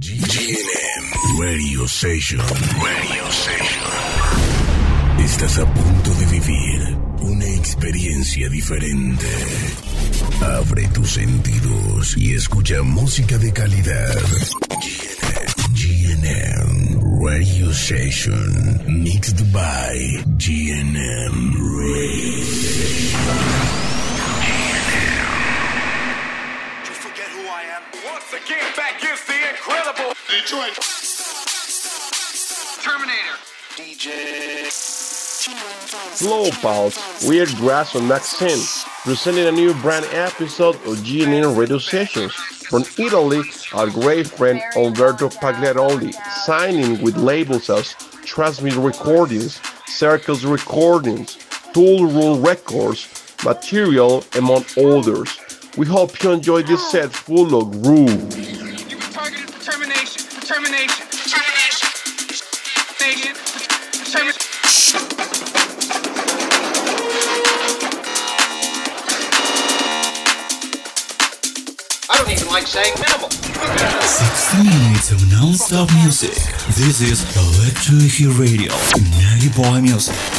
GNM Radio Station. Radio Station. Estás a punto de vivir una experiencia diferente. Abre tus sentidos y escucha música de calidad. GNM, Radio Station. Mixed by GNM Radio Station. Detroit. Terminator. DJ. Slow Pulse, Weird Grasso and Maxim, presenting a new brand episode of G&M Radio Sessions. From Italy, our great friend Umberto Pagliaroli, signing with labels as Transmit Recordings, Circles Recordings, Toolroom Records, Material, among others. We hope you enjoy this set full of groove. Like minimal. 60 minutes of non-stop music. This is Electric Radio, Nagi Boy Music.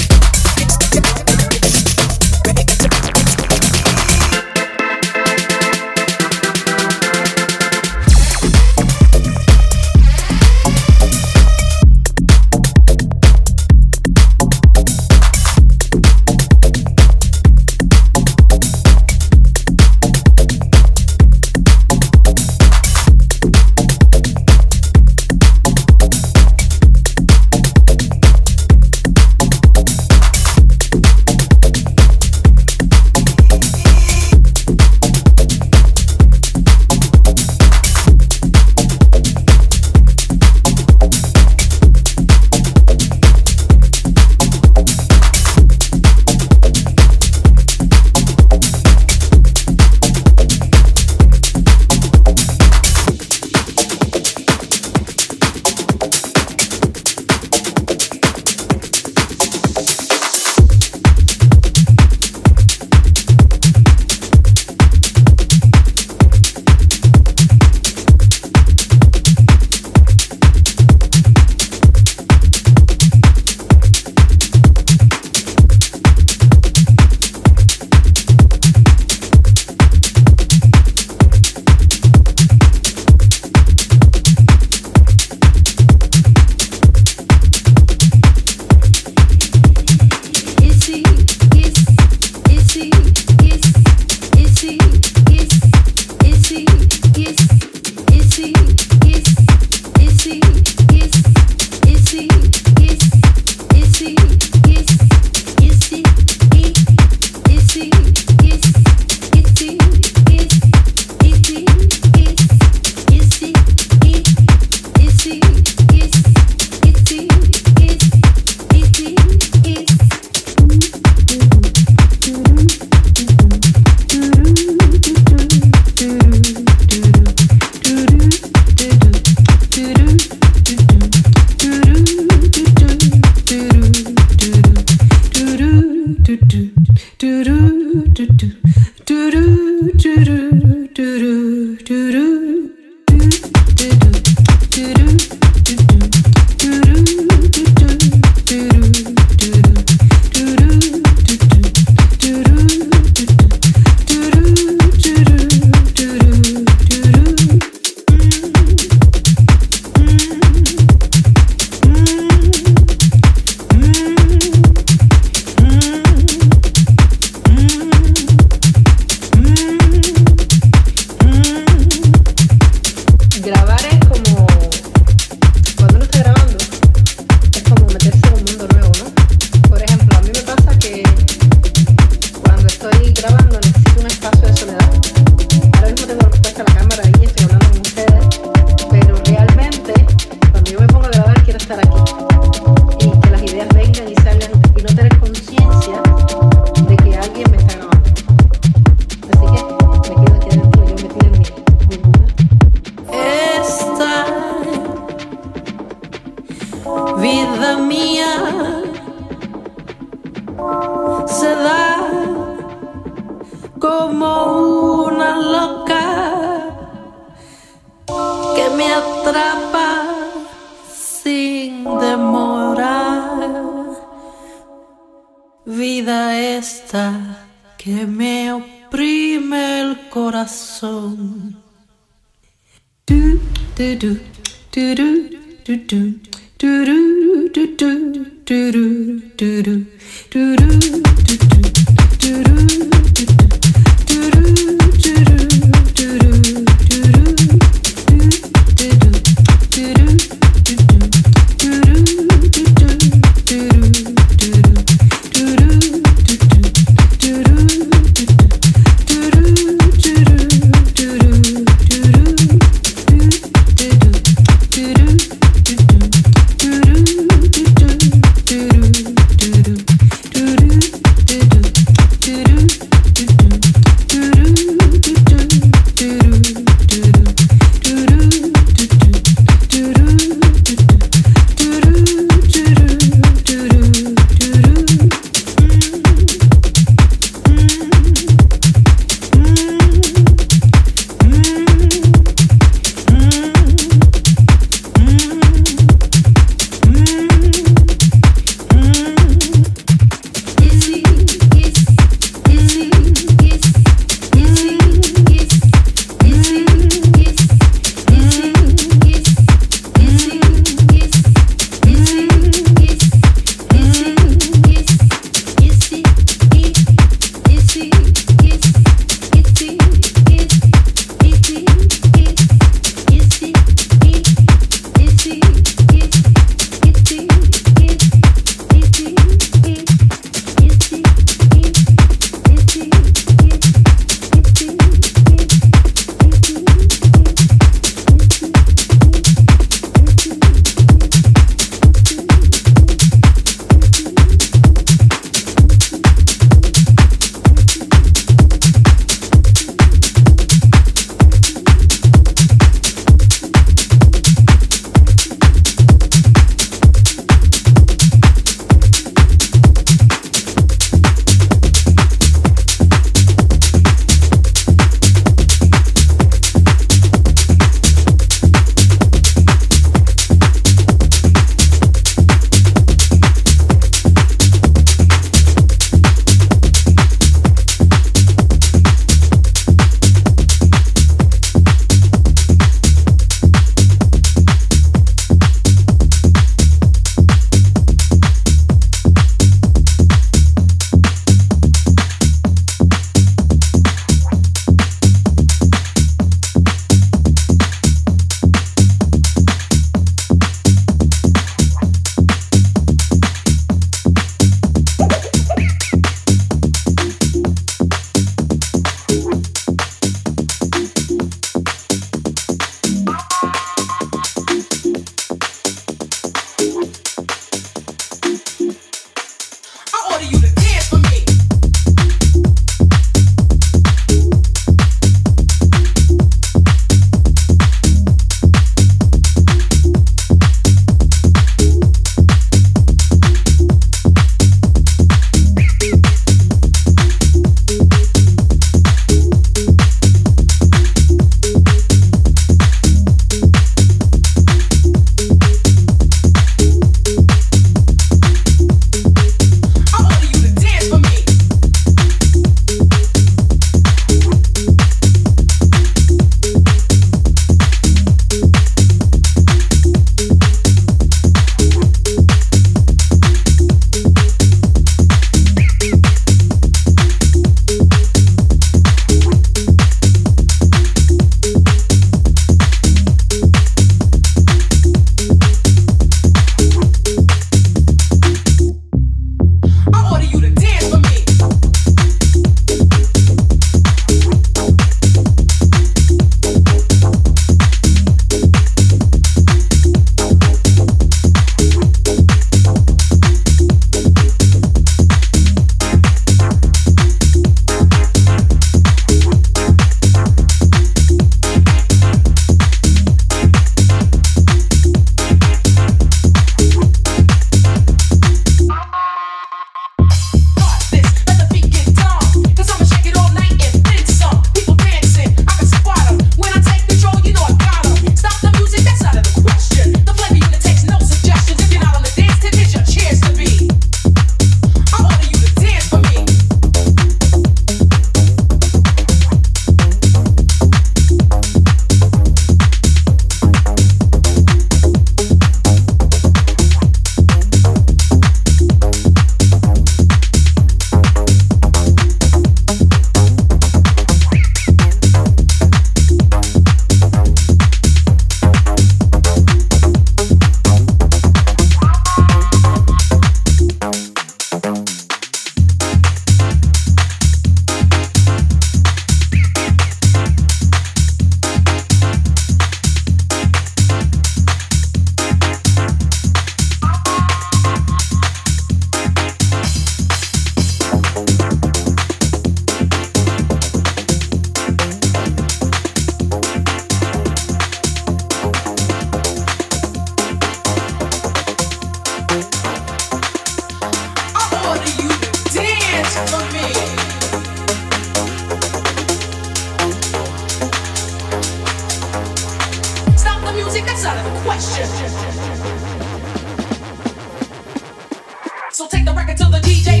G&M